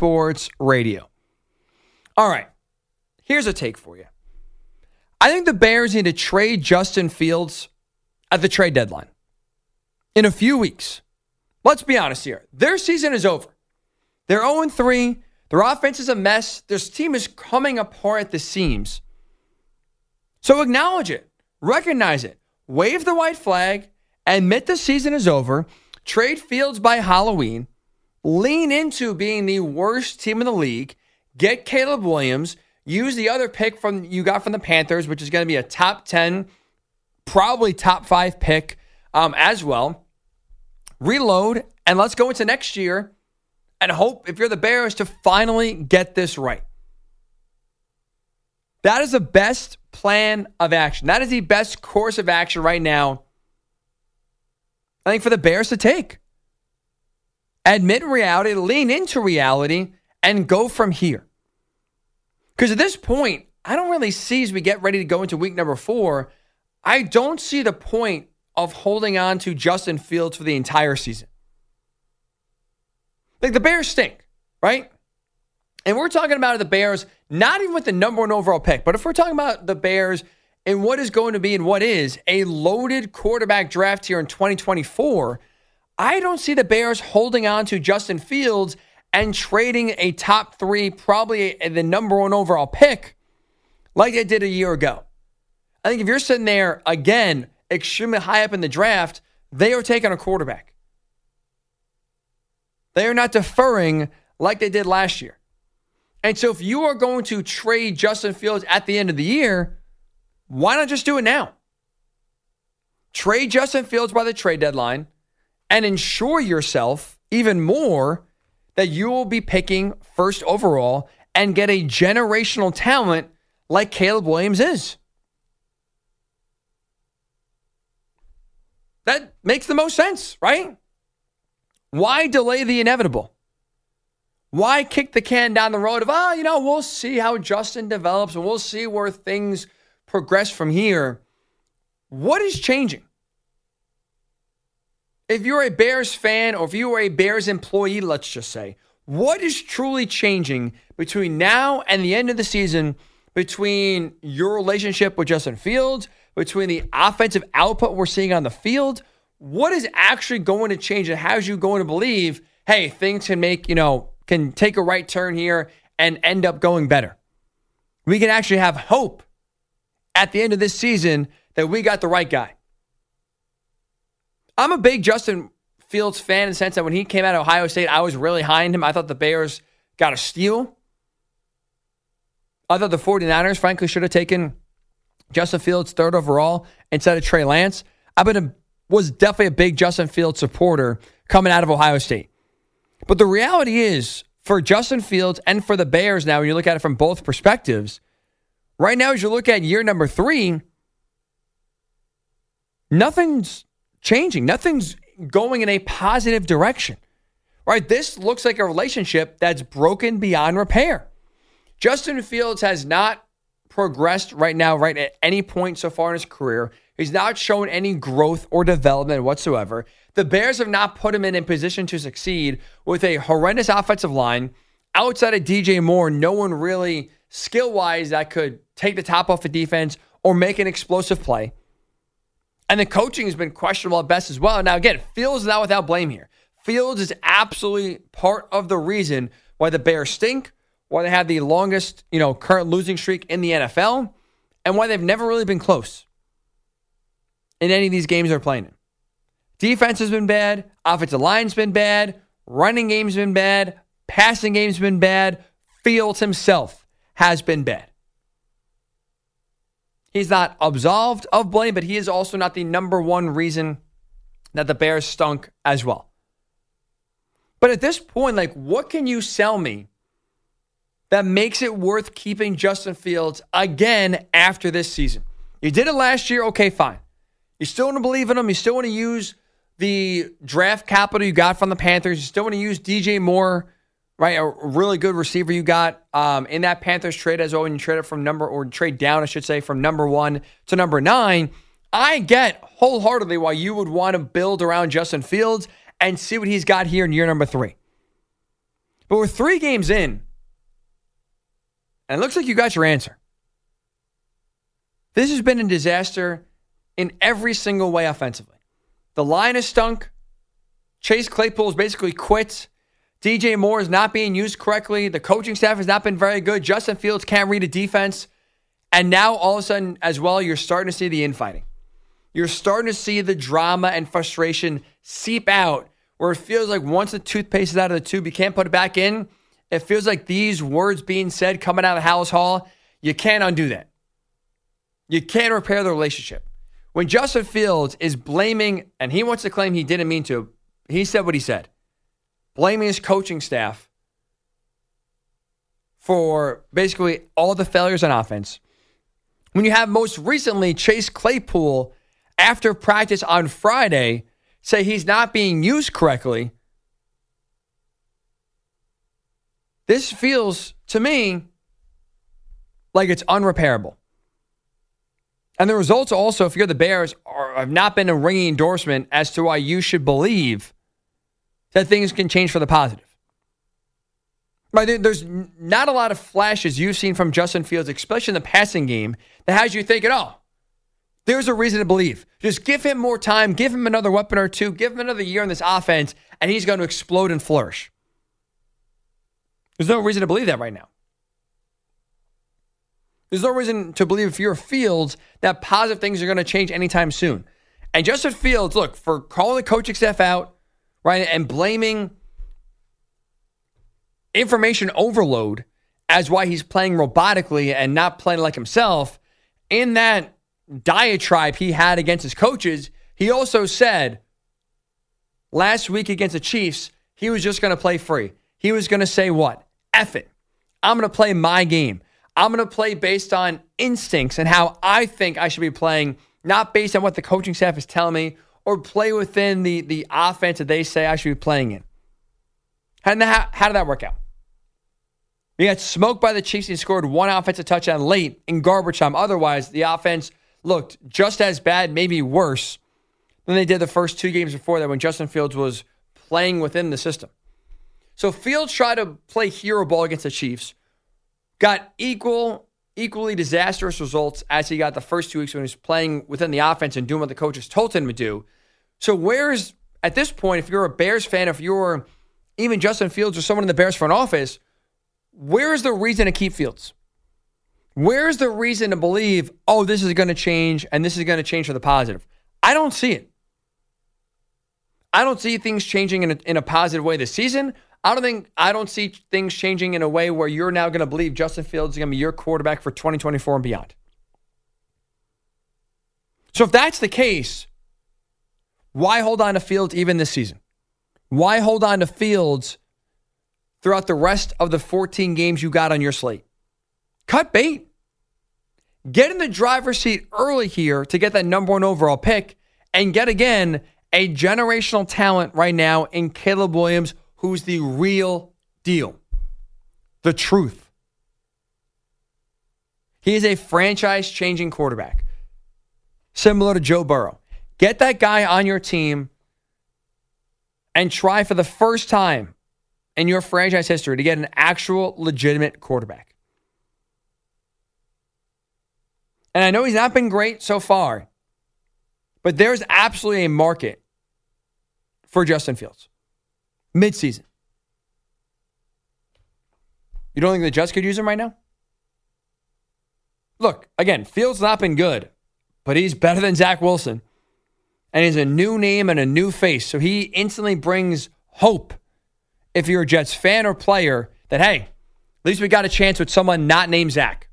Sports Radio. All right, here's a take for you. I think the Bears need to trade Justin Fields at the trade deadline in a few weeks. Let's be honest here. Their season is over. They're 0 3. Their offense is a mess. Their team is coming apart at the seams. So acknowledge it, recognize it, wave the white flag, admit the season is over, trade Fields by Halloween, lean into being the worst team in the league, get Caleb Williams, use the other pick from you got from the Panthers, which is going to be a top 10, probably top five pick um, as well. Reload, and let's go into next year and hope, if you're the Bears, to finally get this right. That is the best plan of action. That is the best course of action right now, I think, for the Bears to take. Admit reality, lean into reality, and go from here. Because at this point, I don't really see as we get ready to go into week number four, I don't see the point of holding on to Justin Fields for the entire season. Like the Bears stink, right? And we're talking about the Bears, not even with the number one overall pick, but if we're talking about the Bears and what is going to be and what is a loaded quarterback draft here in 2024, I don't see the Bears holding on to Justin Fields and trading a top three, probably the number one overall pick, like they did a year ago. I think if you're sitting there again, extremely high up in the draft, they are taking a quarterback. They are not deferring like they did last year. And so if you are going to trade Justin Fields at the end of the year, why not just do it now? Trade Justin Fields by the trade deadline and ensure yourself even more that you will be picking first overall and get a generational talent like Caleb Williams is. That makes the most sense, right? Why delay the inevitable? Why kick the can down the road of, oh, you know, we'll see how Justin develops and we'll see where things progress from here? What is changing? If you're a Bears fan or if you are a Bears employee, let's just say, what is truly changing between now and the end of the season between your relationship with Justin Fields, between the offensive output we're seeing on the field? What is actually going to change and how's you going to believe, hey, things can make, you know, can take a right turn here and end up going better? We can actually have hope at the end of this season that we got the right guy. I'm a big Justin Fields fan in the sense that when he came out of Ohio State, I was really high on him. I thought the Bears got a steal. I thought the 49ers, frankly, should have taken Justin Fields third overall instead of Trey Lance. I've been a, was definitely a big Justin Fields supporter coming out of Ohio State. But the reality is, for Justin Fields and for the Bears now, when you look at it from both perspectives, right now, as you look at year number three, nothing's changing. Nothing's going in a positive direction. Right? This looks like a relationship that's broken beyond repair. Justin Fields has not progressed right now, right at any point so far in his career. He's not shown any growth or development whatsoever. The Bears have not put him in a position to succeed with a horrendous offensive line. Outside of DJ Moore, no one really skill wise that could take the top off the defense or make an explosive play. And the coaching has been questionable at best as well. Now, again, Fields is not without blame here. Fields is absolutely part of the reason why the Bears stink, why they have the longest, you know, current losing streak in the NFL, and why they've never really been close in any of these games they're playing in. Defense has been bad, offensive line's been bad, running game's been bad, passing game's been bad, Fields himself has been bad. He's not absolved of blame, but he is also not the number one reason that the Bears stunk as well. But at this point, like, what can you sell me that makes it worth keeping Justin Fields again after this season? You did it last year, okay, fine. You still want to believe in him. You still want to use the draft capital you got from the Panthers. You still want to use DJ Moore right? A really good receiver you got um, in that Panthers trade as well. When you trade it from number or trade down, I should say, from number one to number nine, I get wholeheartedly why you would want to build around Justin Fields and see what he's got here in year number three. But we're three games in, and it looks like you got your answer. This has been a disaster in every single way offensively. The line is stunk. Chase Claypool is basically quit. DJ Moore is not being used correctly. The coaching staff has not been very good. Justin Fields can't read a defense. And now all of a sudden, as well, you're starting to see the infighting. You're starting to see the drama and frustration seep out where it feels like once the toothpaste is out of the tube, you can't put it back in. It feels like these words being said coming out of Halas Hall, you can't undo that. You can't repair the relationship. When Justin Fields is blaming, and he wants to claim he didn't mean to, he said what he said, blaming his coaching staff for basically all the failures on offense. When you have most recently Chase Claypool after practice on Friday say he's not being used correctly, this feels to me like it's unrepairable. And the results also, if you're the Bears, are, have not been a ringing endorsement as to why you should believe that things can change for the positive. Right, there's not a lot of flashes you've seen from Justin Fields, especially in the passing game, that has you thinking, oh, there's a reason to believe. Just give him more time, give him another weapon or two, give him another year in this offense, and he's going to explode and flourish. There's no reason to believe that right now. There's no reason to believe if you're Fields that positive things are going to change anytime soon. And Justin Fields, look, for calling the coaching staff out, right, and blaming information overload as why he's playing robotically and not playing like himself, in that diatribe he had against his coaches, he also said last week against the Chiefs, he was just going to play free. He was going to say what? F it. I'm going to play my game. I'm going to play based on instincts and how I think I should be playing, not based on what the coaching staff is telling me or play within the, the offense that they say I should be playing in. How, how, how did that work out? We got smoked by the Chiefs and scored one offensive touchdown late in garbage time. Otherwise, the offense looked just as bad, maybe worse, than they did the first two games before that when Justin Fields was playing within the system. So Fields tried to play hero ball against the Chiefs, got equal, equally disastrous results as he got the first two weeks when he was playing within the offense and doing what the coaches told him to do. So where's at this point, if you're a Bears fan, if you're even Justin Fields or someone in the Bears front office, where is the reason to keep Fields? Where's the reason to believe, oh, this is going to change and this is going to change for the positive? I don't see it. I don't see things changing in a, in a positive way this season. I don't think I don't see things changing in a way where you're now going to believe Justin Fields is going to be your quarterback for 2024 and beyond. So if that's the case, why hold on to Fields even this season? Why hold on to Fields throughout the rest of the 14 games you got on your slate? Cut bait. Get in the driver's seat early here to get that number one overall pick and get again a generational talent right now in Caleb Williams, who's the real deal, the truth. He is a franchise changing quarterback, similar to Joe Burrow. Get that guy on your team and try for the first time in your franchise history to get an actual legitimate quarterback. And I know he's not been great so far, but there's absolutely a market for Justin Fields midseason. You don't think the Jets could use him right now? Look, again, Fields not been good, but he's better than Zach Wilson. And he's a new name and a new face. So he instantly brings hope if you're a Jets fan or player that, hey, at least we got a chance with someone not named Zach.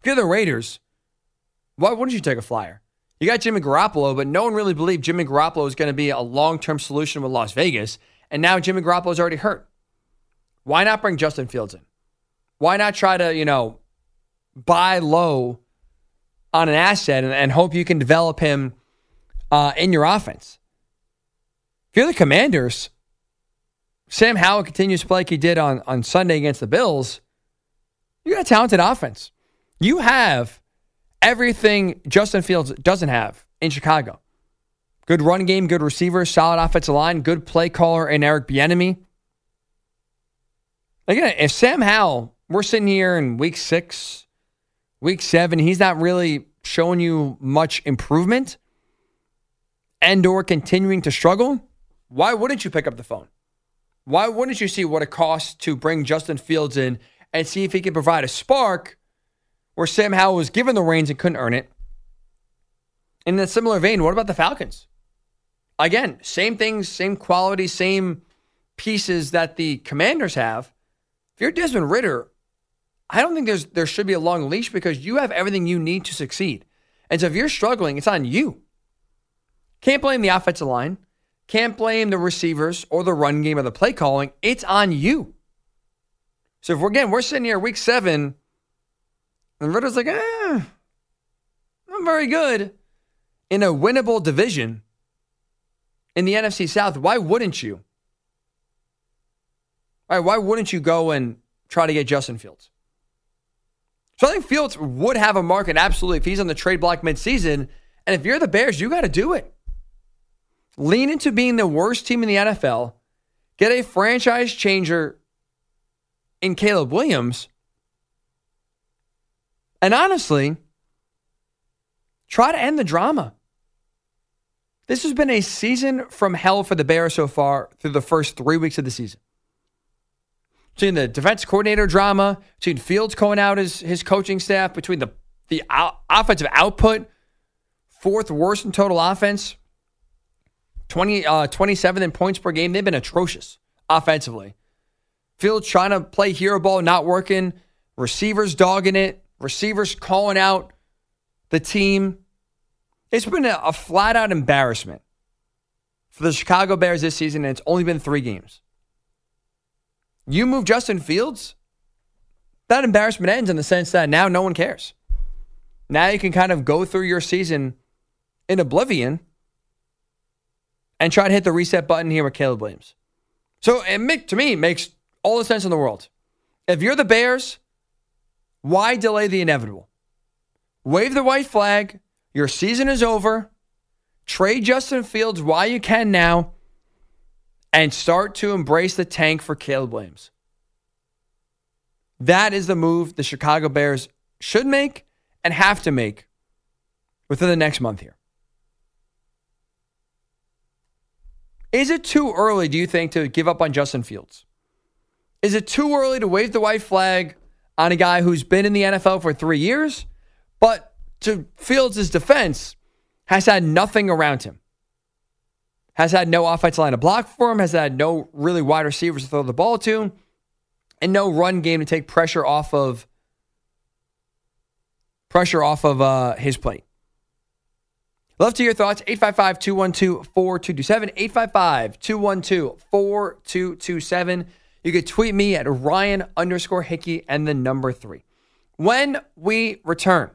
If you're the Raiders, why wouldn't you take a flyer? You got Jimmy Garoppolo, but no one really believed Jimmy Garoppolo was going to be a long term solution with Las Vegas. And now Jimmy Garoppolo's already hurt. Why not bring Justin Fields in? Why not try to, you know, buy low on an asset and, and hope you can develop him uh, in your offense? If you're the commanders, Sam Howell continues to play like he did on, on Sunday against the Bills. You got a talented offense. You have everything Justin Fields doesn't have in Chicago. Good run game, good receiver, solid offensive line, good play caller, and Eric Bieniemy. Again, if Sam Howell, we're sitting here in week six, week seven, he's not really showing you much improvement and or continuing to struggle, why wouldn't you pick up the phone? Why wouldn't you see what it costs to bring Justin Fields in and see if he can provide a spark where Sam Howell was given the reins and couldn't earn it? In a similar vein, what about the Falcons? Again, same things, same quality, same pieces that the commanders have. If you're Desmond Ridder, I don't think there's there should be a long leash because you have everything you need to succeed. And so if you're struggling, it's on you. Can't blame the offensive line. Can't blame the receivers or the run game or the play calling. It's on you. So if we're again, we're sitting here week seven, and Ridder's like, eh, I'm very good in a winnable division in the NFC South. Why wouldn't you? All right, why wouldn't you go and try to get Justin Fields? So I think Fields would have a market absolutely if he's on the trade block midseason. And if you're the Bears, you got to do it. Lean into being the worst team in the NFL. Get a franchise changer in Caleb Williams. And honestly, try to end the drama. This has been a season from hell for the Bears so far through the first three weeks of the season. Between the defense coordinator drama, between Fields calling out his, his coaching staff, between the, the offensive output, fourth worst in total offense, 20, uh, 27 in points per game. They've been atrocious offensively. Fields trying to play hero ball, not working. Receivers dogging it. Receivers calling out the team. It's been a, a flat out embarrassment for the Chicago Bears this season, and it's only been three games. You move Justin Fields, that embarrassment ends in the sense that now no one cares. Now you can kind of go through your season in oblivion and try to hit the reset button here with Caleb Williams. So it to me makes all the sense in the world. If you're the Bears, why delay the inevitable? Wave the white flag. Your season is over. Trade Justin Fields while you can now and start to embrace the tank for Caleb Williams. That is the move the Chicago Bears should make and have to make within the next month here. Is it too early, do you think, to give up on Justin Fields? Is it too early to wave the white flag on a guy who's been in the NFL for three years, but to Fields' defense, has had nothing around him? Has had no offensive line to block for him, has had no really wide receivers to throw the ball to, and no run game to take pressure off of pressure off of uh, his plate. Love to hear your thoughts. 855 212 4227. 855 212 4227. You could tweet me at Ryan underscore Hickey and the number three. When we return,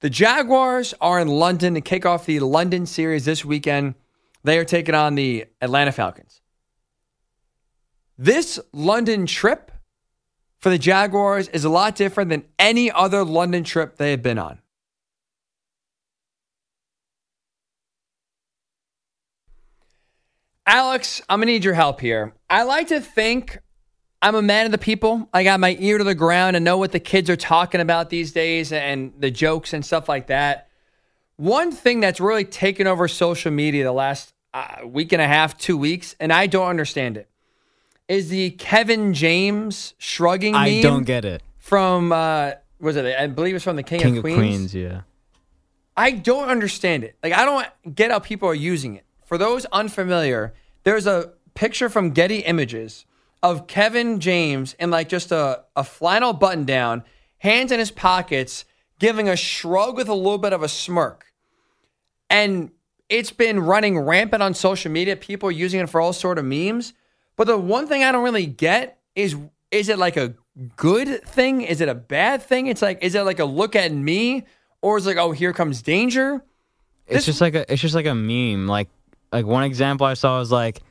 the Jaguars are in London to kick off the London series this weekend. They are taking on the Atlanta Falcons. This London trip for the Jaguars is a lot different than any other London trip they have been on. Alex, I'm gonna need your help here. I like to think I'm a man of the people. I got my ear to the ground and know what the kids are talking about these days and the jokes and stuff like that. One thing that's really taken over social media the last uh, week and a half, two weeks, and I don't understand it, is the Kevin James shrugging. I don't get it. From uh, was it? I believe it's from the King, King of, Queens. of Queens. Yeah. I don't understand it. Like I don't get how people are using it. For those unfamiliar, there's a picture from Getty Images of Kevin James in like just a, a flannel button down, hands in his pockets, giving a shrug with a little bit of a smirk. And it's been running rampant on social media, people using it for all sort of memes. But the one thing I don't really get is is it like a good thing? Is it a bad thing? It's like, is it like a look at me? Or is it like, oh, here comes danger? It's this- just like a it's just like a meme. Like like one example I saw was like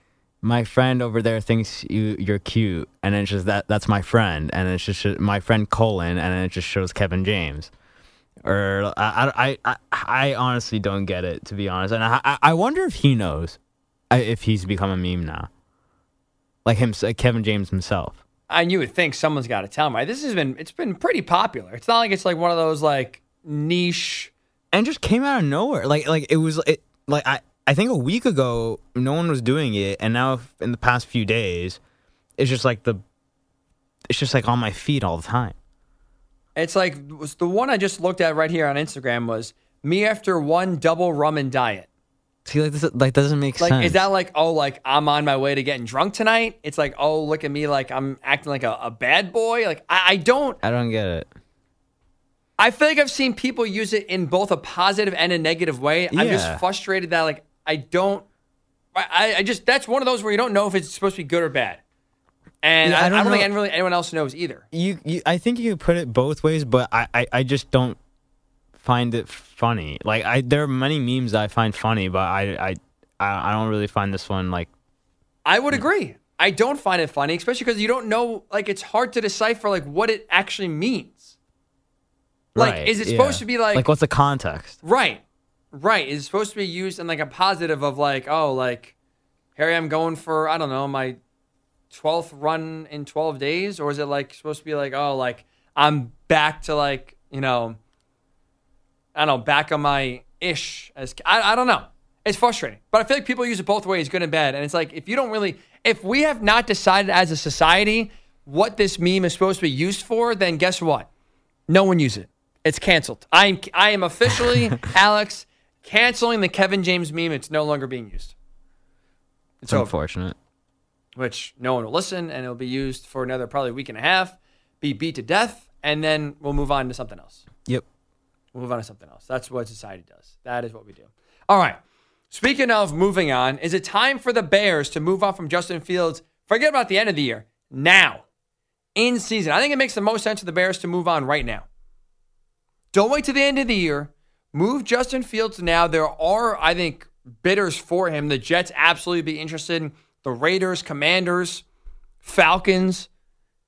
my friend over there thinks you you're cute, and it's just that that's my friend, and it's just my friend Colin, and it just shows Kevin James. Or I I I, I honestly don't get it to be honest, and I I wonder if he knows if he's become a meme now. like him, like Kevin James himself. And you would think someone's got to tell him, right? This has been it's been pretty popular. It's not like it's like one of those like niche. and just came out of nowhere. Like like it was it like I I think a week ago no one was doing it, and now in the past few days, it's just like the it's just like on my feet all the time. It's like was the one I just looked at right here on Instagram was me after one double rum and diet. See, like this like doesn't make sense. Like, sense. is that like, oh, like I'm on my way to getting drunk tonight? It's like, oh, look at me, like I'm acting like a, a bad boy. Like I, I don't. I don't get it. I feel like I've seen people use it in both a positive and a negative way. I'm just frustrated that like I don't. I, I just that's one of those where you don't know if it's supposed to be good or bad, and Yeah, I, I I don't don't, think really anyone else knows either. You, you I think you could put it both ways, but I, I, I just don't find it funny. Like I there are many memes I find funny, but I I I don't really find this one like I would agree. I don't find it funny, especially because you don't know. Like it's hard to decipher like what it actually means. Like, right, is it yeah. supposed to be like like what's the context? Right. Right. Is supposed to be used in like a positive of like, oh, like, Harry, I'm going for, I don't know, my 12th run in 12 days? Or is it like supposed to be like, oh, like, I'm back to like, you know, I don't know, back on my ish as, I, I don't know. It's frustrating. But I feel like people use it both ways, good and bad. And it's like, if you don't really, if we have not decided as a society what this meme is supposed to be used for, then guess what? No one use it. It's canceled. I am I am officially Alex canceling the Kevin James meme. It's no longer being used. It's unfortunate. Which no one will listen, and it'll be used for another probably week and a half, be beat to death, and then we'll move on to something else. Yep. We'll move on to something else. That's what society does. That is what we do. All right. Speaking of moving on, is it time for the Bears to move on from Justin Fields? Forget about the end of the year. Now, in season. I think it makes the most sense for the Bears to move on right now. Don't wait to the end of the year. Move Justin Fields now. There are, I think, bidders for him. The Jets absolutely be interested. The Raiders, Commanders, Falcons.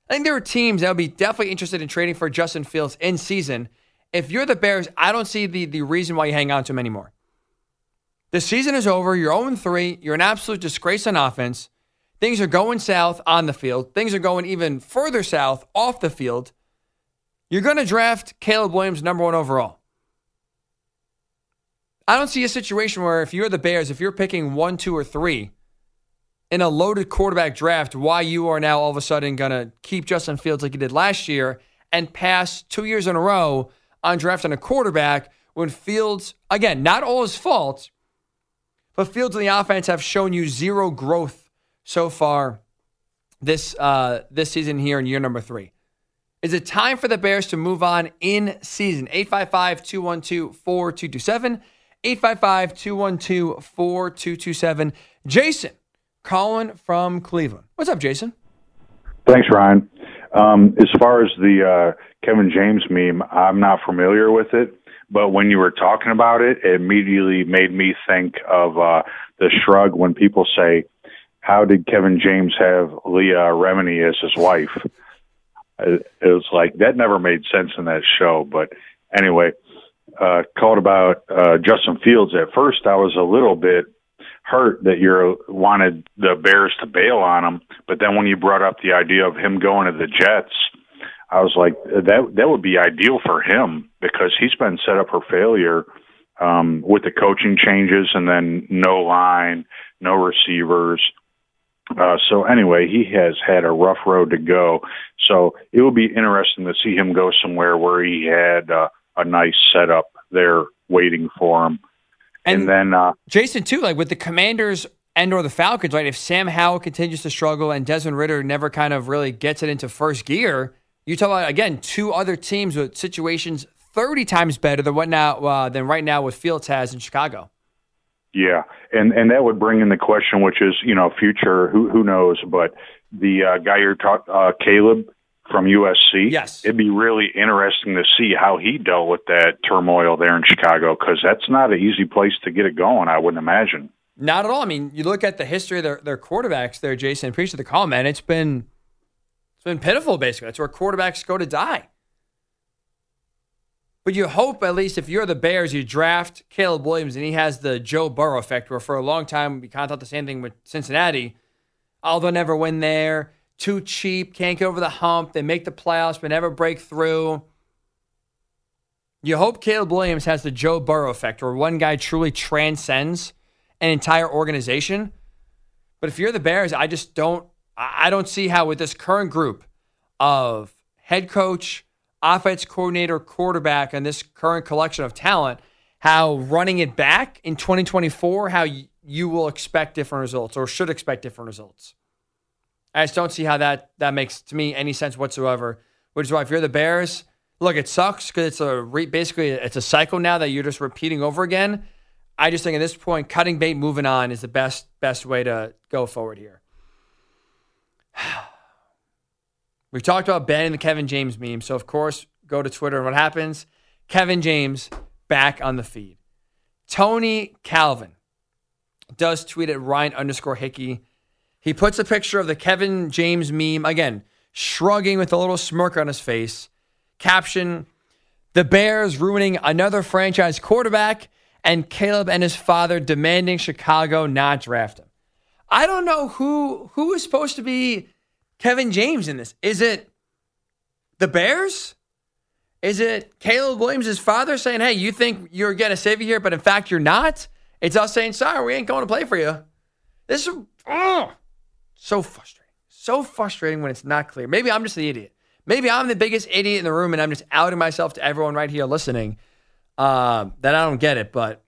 I think there are teams that would be definitely interested in trading for Justin Fields in season. If you're the Bears, I don't see the, the reason why you hang on to him anymore. The season is over. You're 0 3. You're an absolute disgrace on offense. Things are going south on the field. Things are going even further south off the field. You're going to draft Caleb Williams number one overall. I don't see a situation where if you're the Bears, if you're picking one, two, or three in a loaded quarterback draft, why you are now all of a sudden going to keep Justin Fields like you did last year and pass two years in a row on drafting a quarterback when Fields, again, not all his fault, but Fields and the offense have shown you zero growth so far this uh, this season here in year number three. Is it time for the Bears to move on in season? 855 212 4227. 855 212 4227. Jason calling from Cleveland. What's up, Jason? Thanks, Ryan. Um, as far as the uh, Kevin James meme, I'm not familiar with it, but when you were talking about it, it immediately made me think of uh, the shrug when people say, "How did Kevin James have Leah Remini as his wife?" It it was like that never made sense in that show. But anyway, uh, called about uh, Justin Fields. At first, I was a little bit hurt that you wanted the Bears to bail on him, but then when you brought up the idea of him going to the Jets, I was like, that that would be ideal for him because he's been set up for failure um, with the coaching changes and then no line, no receivers. Uh, so anyway, he has had a rough road to go. So it will be interesting to see him go somewhere where he had uh, a nice setup there waiting for him. And, And- then uh, Jason, too, like with the Commanders and or the Falcons, right? If Sam Howell continues to struggle and Desmond Ridder never kind of really gets it into first gear, you talk about again two other teams with situations thirty times better than what now uh, than right now with Fields has in Chicago. Yeah, and and that would bring in the question, which is you know future who who knows, but the uh, guy you're talking, uh, Caleb from USC. Yes. it'd be really interesting to see how he dealt with that turmoil there in Chicago because that's not an easy place to get it going. I wouldn't imagine. Not at all. I mean, you look at the history of their, their quarterbacks there, Jason. Appreciate the call, man. It's been it's been pitiful, basically. That's where quarterbacks go to die. But you hope at least if you're the Bears, you draft Caleb Williams and he has the Joe Burrow effect, where for a long time we kind of thought the same thing with Cincinnati. Oh, they'll never win there. Too cheap, can't get over the hump. They make the playoffs, but never break through. You hope Caleb Williams has the Joe Burrow effect, where one guy truly transcends an entire organization. But if you're the Bears, I just don't I don't see how with this current group of head coach, offense coordinator, quarterback, and this current collection of talent, how running it back in 2024, how you will expect different results or should expect different results. I just don't see how that that makes to me any sense whatsoever. Which is why if you're the Bears, look, it sucks because it's a re, basically it's a cycle now that you're just repeating over again. I just think at this point, cutting bait, moving on is the best best way to go forward here. We've talked about banning the Kevin James meme, so of course, go to Twitter and what happens? Kevin James back on the feed. Tony Calvin does tweet at Ryan underscore Hickey. He puts a picture of the Kevin James meme, again, shrugging with a little smirk on his face. Caption The Bears ruining another franchise quarterback, and Caleb and his father demanding Chicago not draft him. I don't know who who is supposed to be Kevin James in this. Is it the Bears? Is it Caleb Williams' father saying, hey, you think you're going to save you here, but in fact you're not? It's us saying, sorry, we ain't going to play for you. This is oh, so frustrating. So frustrating when it's not clear. Maybe I'm just the idiot. Maybe I'm the biggest idiot in the room and I'm just outing myself to everyone right here listening uh, that I don't get it. But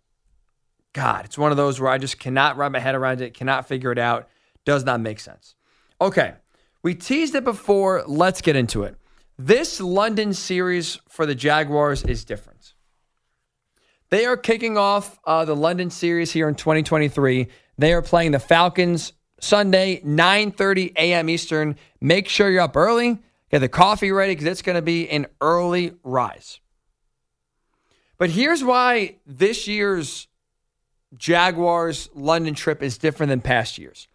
God, it's one of those where I just cannot wrap my head around it, cannot figure it out. Does not make sense. Okay, we teased it before. Let's get into it. This London series for the Jaguars is different. They are kicking off uh, the London series here in 2023. They are playing the Falcons Sunday, 9:30 a.m. Eastern. Make sure you're up early. Get the coffee ready because it's going to be an early rise. But here's why this year's Jaguars London trip is different than past years.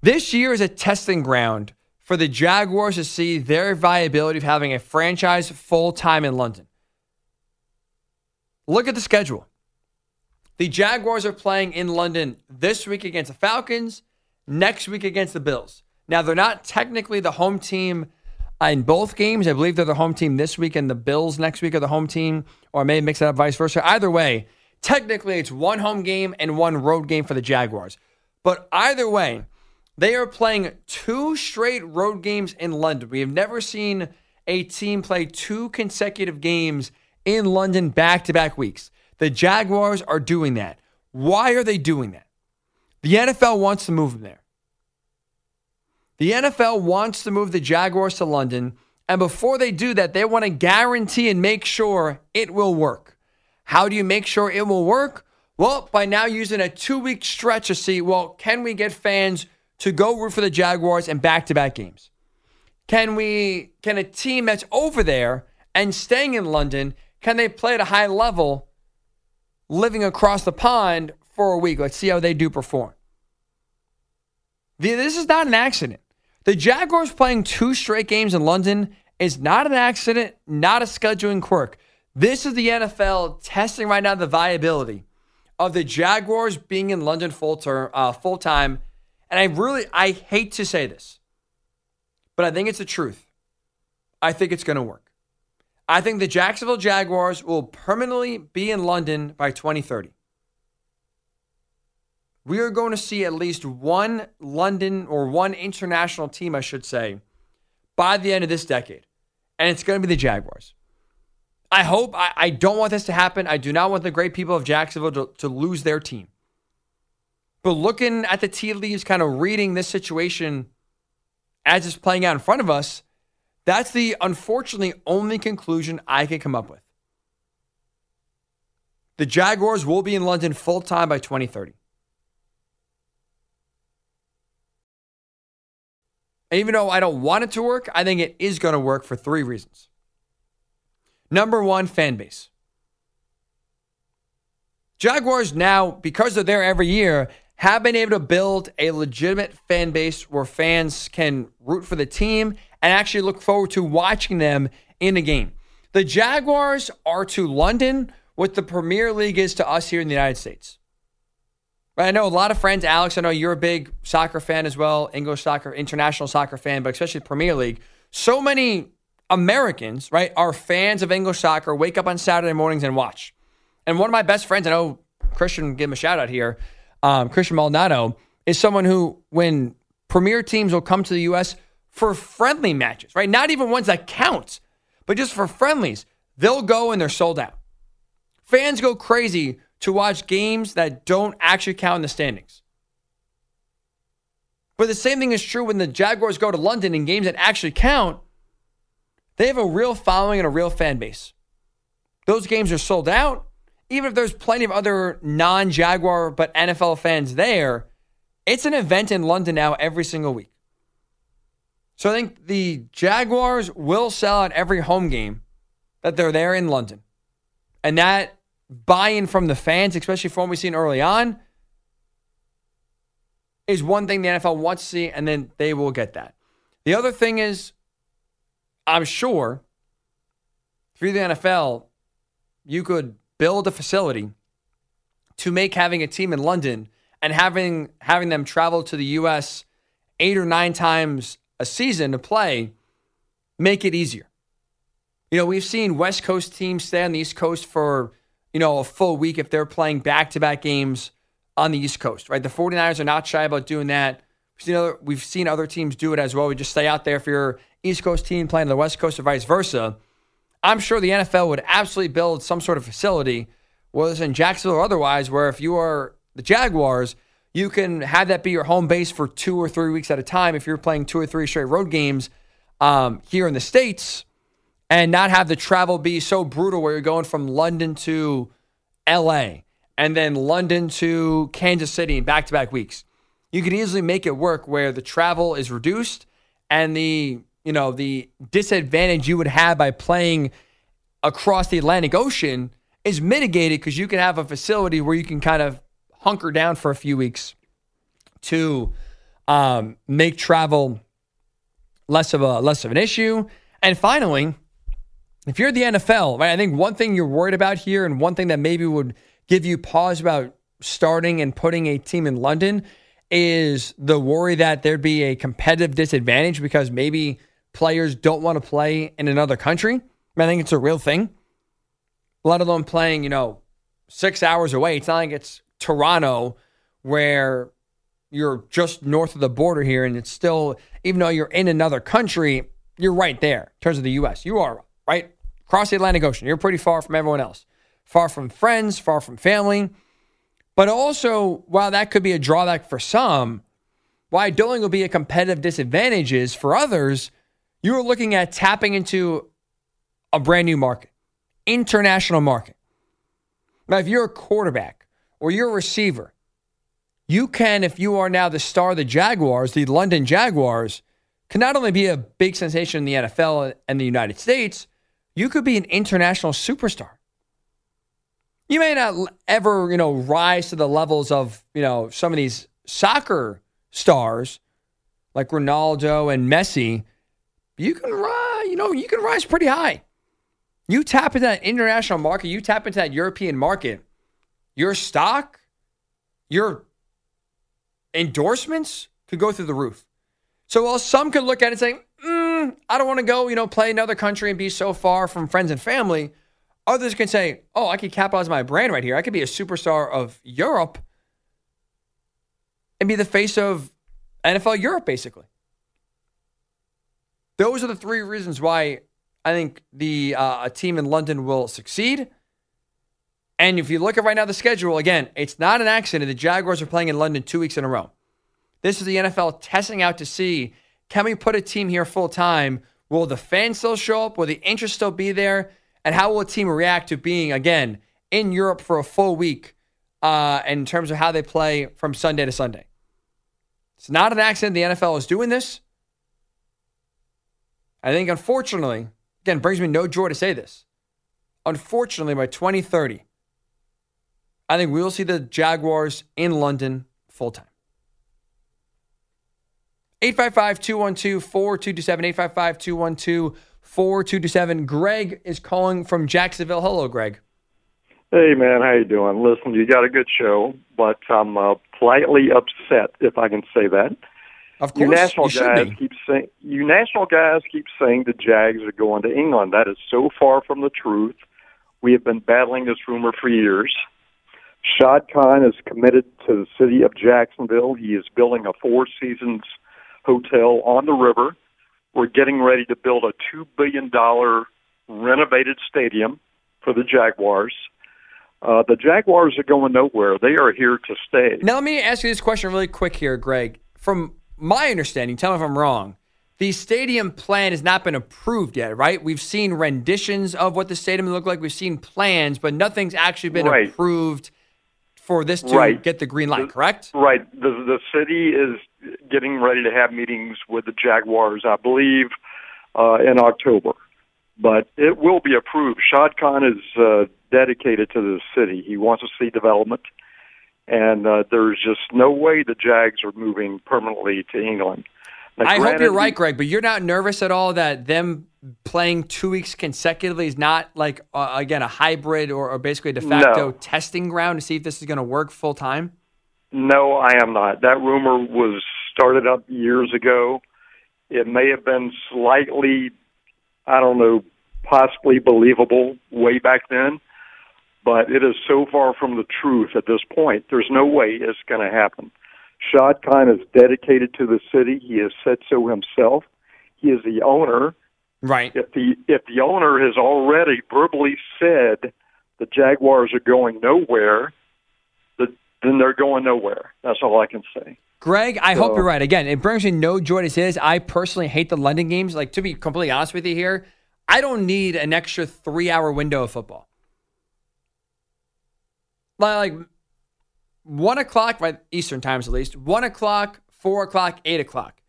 This year is a testing ground for the Jaguars to see their viability of having a franchise full time in London. Look at the schedule. The Jaguars are playing in London this week against the Falcons, next week against the Bills. Now, they're not technically the home team in both games. I believe they're the home team this week, and the Bills next week are the home team, or I may mix it up vice versa. Either way, technically it's one home game and one road game for the Jaguars. But either way, they are playing two straight road games in London. We have never seen a team play two consecutive games in London back to back weeks. The Jaguars are doing that. Why are they doing that? The NFL wants to move them there. The NFL wants to move the Jaguars to London. And before they do that, they want to guarantee and make sure it will work. How do you make sure it will work? Well, by now using a two week stretch to see, well, can we get fans to go root for the Jaguars in back to back games? Can we, can a team that's over there and staying in London can they play at a high level living across the pond for a week? Let's see how they do perform. This is not an accident. The Jaguars playing two straight games in London is not an accident, not a scheduling quirk. This is the NFL testing right now the viability of the Jaguars being in London full term, uh, full time. And I really, I hate to say this, but I think it's the truth. I think it's going to work. I think the Jacksonville Jaguars will permanently be in London by 2030. We are going to see at least one London or one international team, I should say, by the end of this decade. And it's going to be the Jaguars. I hope, I, I don't want this to happen. I do not want the great people of Jacksonville to, to lose their team. But looking at the tea leaves, kind of reading this situation as it's playing out in front of us, that's the unfortunately only conclusion I can come up with. The Jaguars will be in London full time by 2030. And even though I don't want it to work, I think it is going to work for three reasons. Number one, fan base. Jaguars now, because they're there every year, have been able to build a legitimate fan base where fans can root for the team and actually look forward to watching them in a game. The Jaguars are to London what the Premier League is to us here in the United States. I know a lot of friends, Alex. I know you're a big soccer fan as well, English soccer, international soccer fan, but especially Premier League. So many Americans, right, are fans of English soccer, wake up on Saturday mornings and watch. And one of my best friends, I know Christian, give him a shout out here, um, Christian Maldonado, is someone who, when Premier teams will come to the U.S. for friendly matches, right, not even ones that count, but just for friendlies, they'll go and they're sold out. Fans go crazy to watch games that don't actually count in the standings. But the same thing is true when the Jaguars go to London in games that actually count. They have a real following and a real fan base. Those games are sold out. Even if there's plenty of other non Jaguar but NFL fans there, it's an event in London now every single week. So I think the Jaguars will sell out every home game that they're there in London. And that buy in from the fans, especially from what we've seen early on, is one thing the NFL wants to see, and then they will get that. The other thing is, I'm sure through the NFL, you could build a facility to make having a team in London and having having them travel to the US eight or nine times a season to play make it easier. You know, we've seen West Coast teams stay on the East Coast for, you know, a full week if they're playing back-to-back games on the East Coast, right? The 49ers are not shy about doing that. We've seen other, we've seen other teams do it as well. We just stay out there if you're East Coast team playing the West Coast or vice versa. I'm sure the NFL would absolutely build some sort of facility, whether it's in Jacksonville or otherwise, where if you are the Jaguars, you can have that be your home base for two or three weeks at a time if you're playing two or three straight road games um, here in the States and not have the travel be so brutal where you're going from London to LA and then London to Kansas City in back to back weeks. You can easily make it work where the travel is reduced and the you know the disadvantage you would have by playing across the Atlantic Ocean is mitigated because you can have a facility where you can kind of hunker down for a few weeks to um, make travel less of a less of an issue. And finally, if you're the NFL, right, I think one thing you're worried about here, and one thing that maybe would give you pause about starting and putting a team in London is the worry that there'd be a competitive disadvantage because maybe players don't want to play in another country. I think it's a real thing. Let alone playing, you know, six hours away. It's not like it's Toronto where you're just north of the border here and it's still, even though you're in another country, you're right there in terms of the U.S. You are right across the Atlantic Ocean. You're pretty far from everyone else, far from friends, far from family. But also, while that could be a drawback for some, why think will be a competitive disadvantage is for others, you are looking at tapping into a brand new market, international market. Now, if you're a quarterback or you're a receiver, you can, if you are now the star of the Jaguars, the London Jaguars, can not only be a big sensation in the NFL and the United States, you could be an international superstar. You may not ever, you know, rise to the levels of, you know, some of these soccer stars like Ronaldo and Messi. You can rise, you know, you can rise pretty high. You tap into that international market, you tap into that European market, your stock, your endorsements could go through the roof. So while some could look at it and say, mm, I don't want to go, you know, play another country and be so far from friends and family, others can say, oh, I could capitalize my brand right here. I could be a superstar of Europe and be the face of NFL Europe, basically. Those are the three reasons why I think the uh, a team in London will succeed. And if you look at right now the schedule, again, it's not an accident. The Jaguars are playing in London two weeks in a row. This is the NFL testing out to see can we put a team here full time? Will the fans still show up? Will the interest still be there? And how will a team react to being, again, in Europe for a full week uh, in terms of how they play from Sunday to Sunday? It's not an accident the NFL is doing this. I think, unfortunately, again, brings me no joy to say this. Unfortunately, by 2030, I think we will see the Jaguars in London full time. 855 212 4227. 855 212 4227. Greg is calling from Jacksonville. Hello, Greg. Hey man, how you doing? Listen, you got a good show, but I'm uh, politely upset if I can say that. Of course, you national you guys be. keep saying you national guys keep saying the Jags are going to England. That is so far from the truth. We have been battling this rumor for years. Shad Khan is committed to the city of Jacksonville. He is building a Four Seasons hotel on the river. We're getting ready to build a two billion dollar renovated stadium for the Jaguars. Uh, the Jaguars are going nowhere. They are here to stay. Now, let me ask you this question really quick here, Greg. From my understanding, tell me if I'm wrong. The stadium plan has not been approved yet, right? We've seen renditions of what the stadium will look like. We've seen plans, but nothing's actually been Right. approved for this to Right. get the green light, The- correct? Right. The the city is getting ready to have meetings with the Jaguars, I believe, uh, in October. But it will be approved. Shad Khan is uh, dedicated to the city. He wants to see development, and uh, there's just no way the Jags are moving permanently to England. Now, I hope you're right, Greg, but you're not nervous at all that them playing two weeks consecutively is not like, uh, again, a hybrid or, or basically a de facto No. testing ground to see if this is going to work full time? No, I am not. That rumor was started up years ago. It may have been slightly, I don't know, possibly believable way back then, but it is so far from the truth at this point. There's no way it's going to happen. Shad Khan is dedicated to the city. He has said so himself. He is the owner. Right. If the if the owner has already verbally said the Jaguars are going nowhere, the, then they're going nowhere. That's all I can say. Greg, I hope you're right. Again, it brings me no joy to say this. I personally hate the London games. Like, to be completely honest with you here, I don't need an extra three hour window of football. Like, one o'clock, by Eastern times at least, one o'clock, four o'clock, eight o'clock.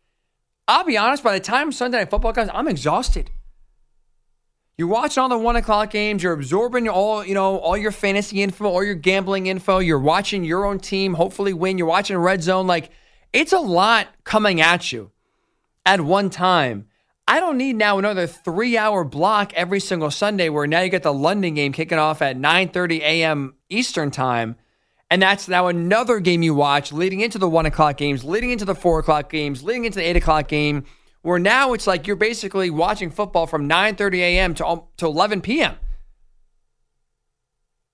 I'll be honest, by the time Sunday night football comes, I'm exhausted. You're watching all the one o'clock games. You're absorbing all you know, all your fantasy info, all your gambling info. You're watching your own team hopefully win. You're watching Red Zone. Like it's a lot coming at you at one time. I don't need now another three-hour block every single Sunday where now you get the London game kicking off at 9:30 a.m. Eastern time, and that's now another game you watch leading into the one o'clock games, leading into the four o'clock games, leading into the eight o'clock game. Where now it's like you're basically watching football from 9:30 a.m. to um, to 11 p.m.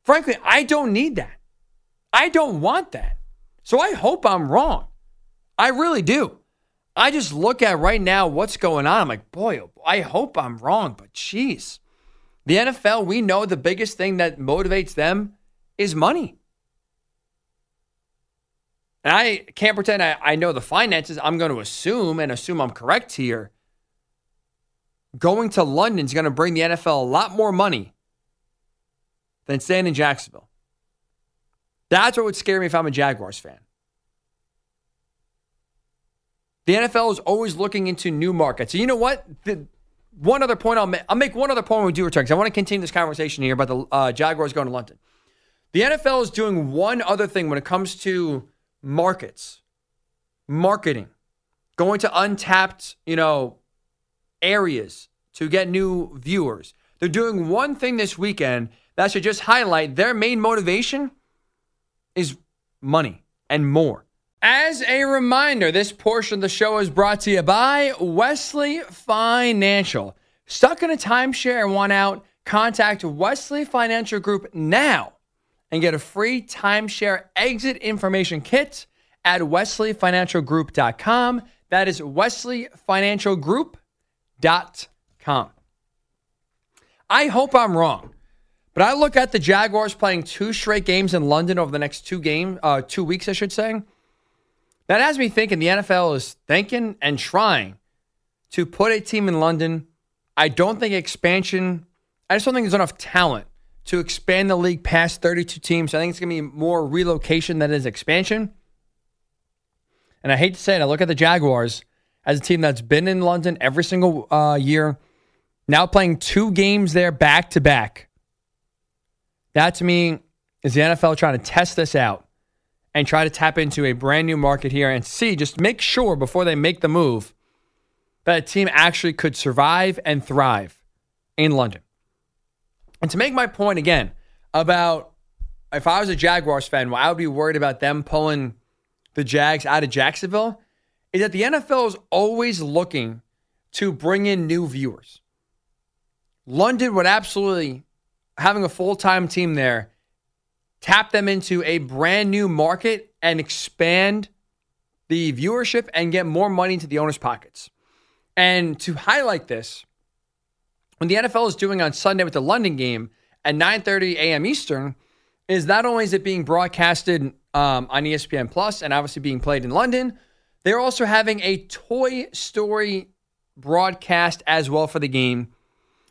Frankly, I don't need that. I don't want that. So I hope I'm wrong. I really do. I just look at right now what's going on. I'm like, boy, oh, I hope I'm wrong, but jeez. The NFL, we know the biggest thing that motivates them is money. And I can't pretend I, I know the finances. I'm going to assume and assume I'm correct here. Going to London is going to bring the NFL a lot more money than staying in Jacksonville. That's what would scare me if I'm a Jaguars fan. The NFL is always looking into new markets. And you know what? The, one other point I'll make, I'll make one other point when we do return because I want to continue this conversation here about the uh, Jaguars going to London. The NFL is doing one other thing when it comes to markets, marketing, going to untapped, you know, areas to get new viewers. They're doing one thing this weekend that should just highlight their main motivation is money and more. As a reminder, this portion of the show is brought to you by Wesley Financial. Stuck in a timeshare and want out? Contact Wesley Financial Group now and get a free timeshare exit information kit at wesleyfinancialgroup.com. That is wesleyfinancialgroup.com. I hope I'm wrong, but I look at the Jaguars playing two straight games in London over the next two game, uh, two weeks, I should say. That has me thinking the NFL is thinking and trying to put a team in London. I don't think expansion, I just don't think there's enough talent to expand the league past 32 teams. I think it's going to be more relocation than is expansion. And I hate to say it, I look at the Jaguars as a team that's been in London every single uh, year, now playing two games there back to back. That to me is the NFL trying to test this out and try to tap into a brand new market here and see, just make sure before they make the move that a team actually could survive and thrive in London. And to make my point again about if I was a Jaguars fan, why I would be worried about them pulling the Jags out of Jacksonville is that the NFL is always looking to bring in new viewers. London would absolutely, having a full time team there, tap them into a brand new market and expand the viewership and get more money into the owners' pockets. And to highlight this, when the NFL is doing on Sunday with the London game at 9:30 a.m. Eastern, is not only is it being broadcasted um, on ESPN Plus and obviously being played in London, they're also having a Toy Story broadcast as well for the game,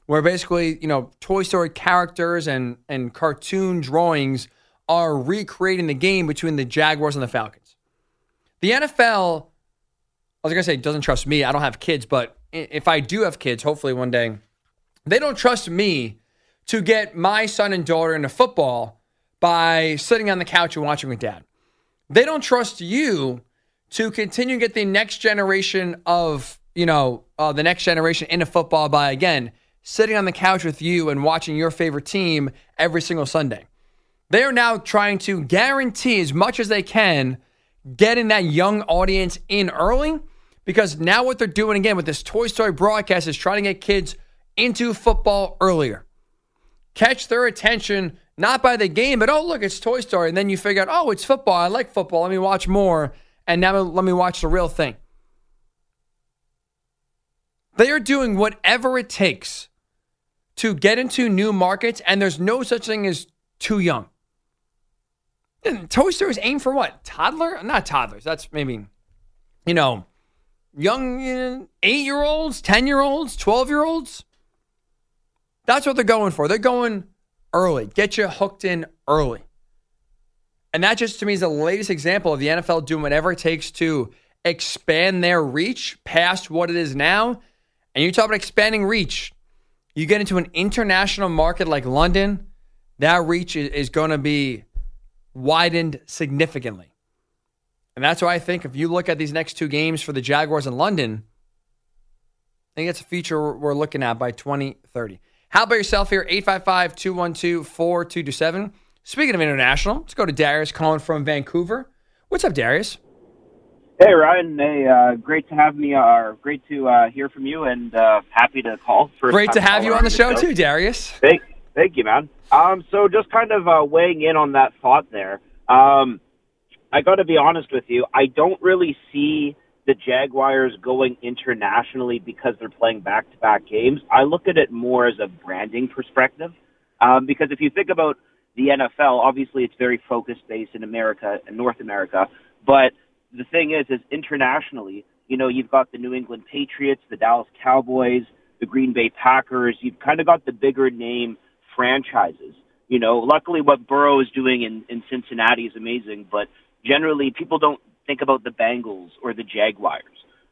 where basically you know Toy Story characters and and cartoon drawings are recreating the game between the Jaguars and the Falcons. The NFL, I was gonna say, doesn't trust me. I don't have kids, but if I do have kids, hopefully one day, they don't trust me to get my son and daughter into football by sitting on the couch and watching with dad. They don't trust you to continue to get the next generation of, you know, uh, the next generation into football by, again, sitting on the couch with you and watching your favorite team every single Sunday. They are now trying to guarantee as much as they can getting that young audience in early because now what they're doing again with this Toy Story broadcast is trying to get kids into football earlier. Catch their attention not by the game, but oh, look, it's Toy Story. And then you figure out, oh, it's football. I like football. Let me watch more. And now let me watch the real thing. They are doing whatever it takes to get into new markets, and there's no such thing as too young. Is aimed for what? Toddler? Not toddlers. That's maybe, you know, young uh, eight year olds, 10 year olds, 12 year olds. That's what they're going for. They're going early, get you hooked in early. And that just to me is the latest example of the NFL doing whatever it takes to expand their reach past what it is now. And you talk about expanding reach, you get into an international market like London, that reach is going to be widened significantly. And that's why I think if you look at these next two games for the Jaguars in London, I think it's a future we're looking at by 2030. How about yourself here? 855 212 4227. Speaking of international, let's go to Darius calling from Vancouver. What's up, Darius? Hey, Ryan. Hey, uh, great to have me, uh, great to uh, hear from you, and uh, happy to call. First great to have you on the show, show, too, Darius. Thank, thank you, man. Um, so just kind of uh, weighing in on that thought there. Um, I got to be honest with you. I don't really see the Jaguars going internationally because they're playing back to back games. I look at it more as a branding perspective. Um, because if you think about the NFL, obviously it's very focused based in America and North America. But the thing is, is internationally, you know, you've got the New England Patriots, the Dallas Cowboys, the Green Bay Packers. You've kind of got the bigger name franchises. You know, luckily what Burrow is doing in, in Cincinnati is amazing, but generally people don't think about the Bengals or the Jaguars,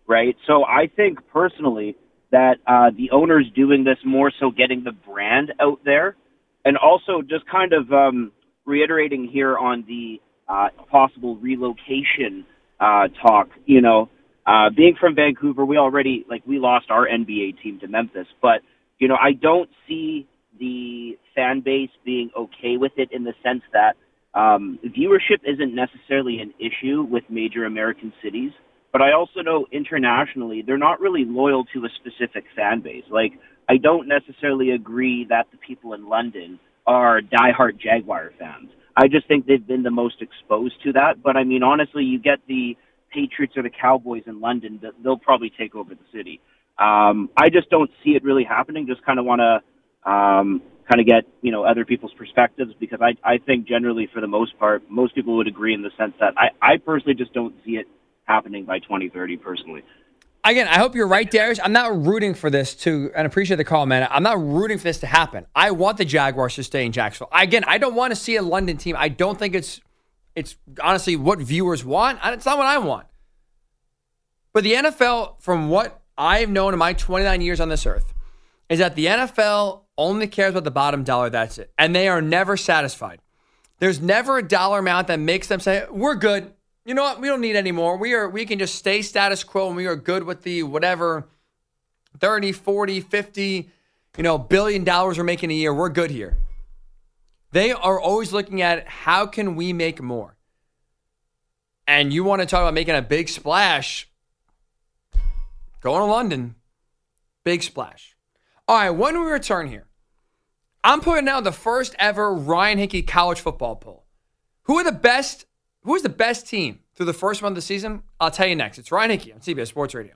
right? So I think personally that uh, the owner's doing this more so getting the brand out there, and also just kind of um, reiterating here on the uh, possible relocation uh, talk. You know, uh, being from Vancouver, we already like we lost our NBA team to Memphis, but you know I don't see the fan base being okay with it in the sense that um, viewership isn't necessarily an issue with major American cities, but I also know internationally they're not really loyal to a specific fan base. Like, I don't necessarily agree that the people in London are diehard Jaguar fans. I just think they've been the most exposed to that. But I mean, honestly, you get the Patriots or the Cowboys in London, they'll probably take over the city. Um, I just don't see it really happening. Just kind of want to um, kind of get you know other people's perspectives because I I think generally for the most part most people would agree in the sense that I I personally just don't see it happening by 2030 personally. Again, I hope you're right, Darius. I'm not rooting for this to, and appreciate the call, man. I'm not rooting for this to happen. I want the Jaguars to stay in Jacksonville. Again, I don't want to see a London team. I don't think it's, it's honestly what viewers want. It's not what I want. But the NFL, from what I've known in my 29 years on this earth, is that the NFL only cares about the bottom dollar. That's it. And they are never satisfied. There's never a dollar amount that makes them say, we're good. You know what? We don't need any more. We are we can just stay status quo and we are good with the whatever 30, 40, 50, you know, billion dollars we're making a year. We're good here. They are always looking at how can we make more? And you want to talk about making a big splash? Going to London, big splash. All right, when we return here, I'm putting out the first ever Ryan Hickey college football poll. Who are the best? Who is the best team through the first month of the season? I'll tell you next. It's Ryan Hickey on CBS Sports Radio.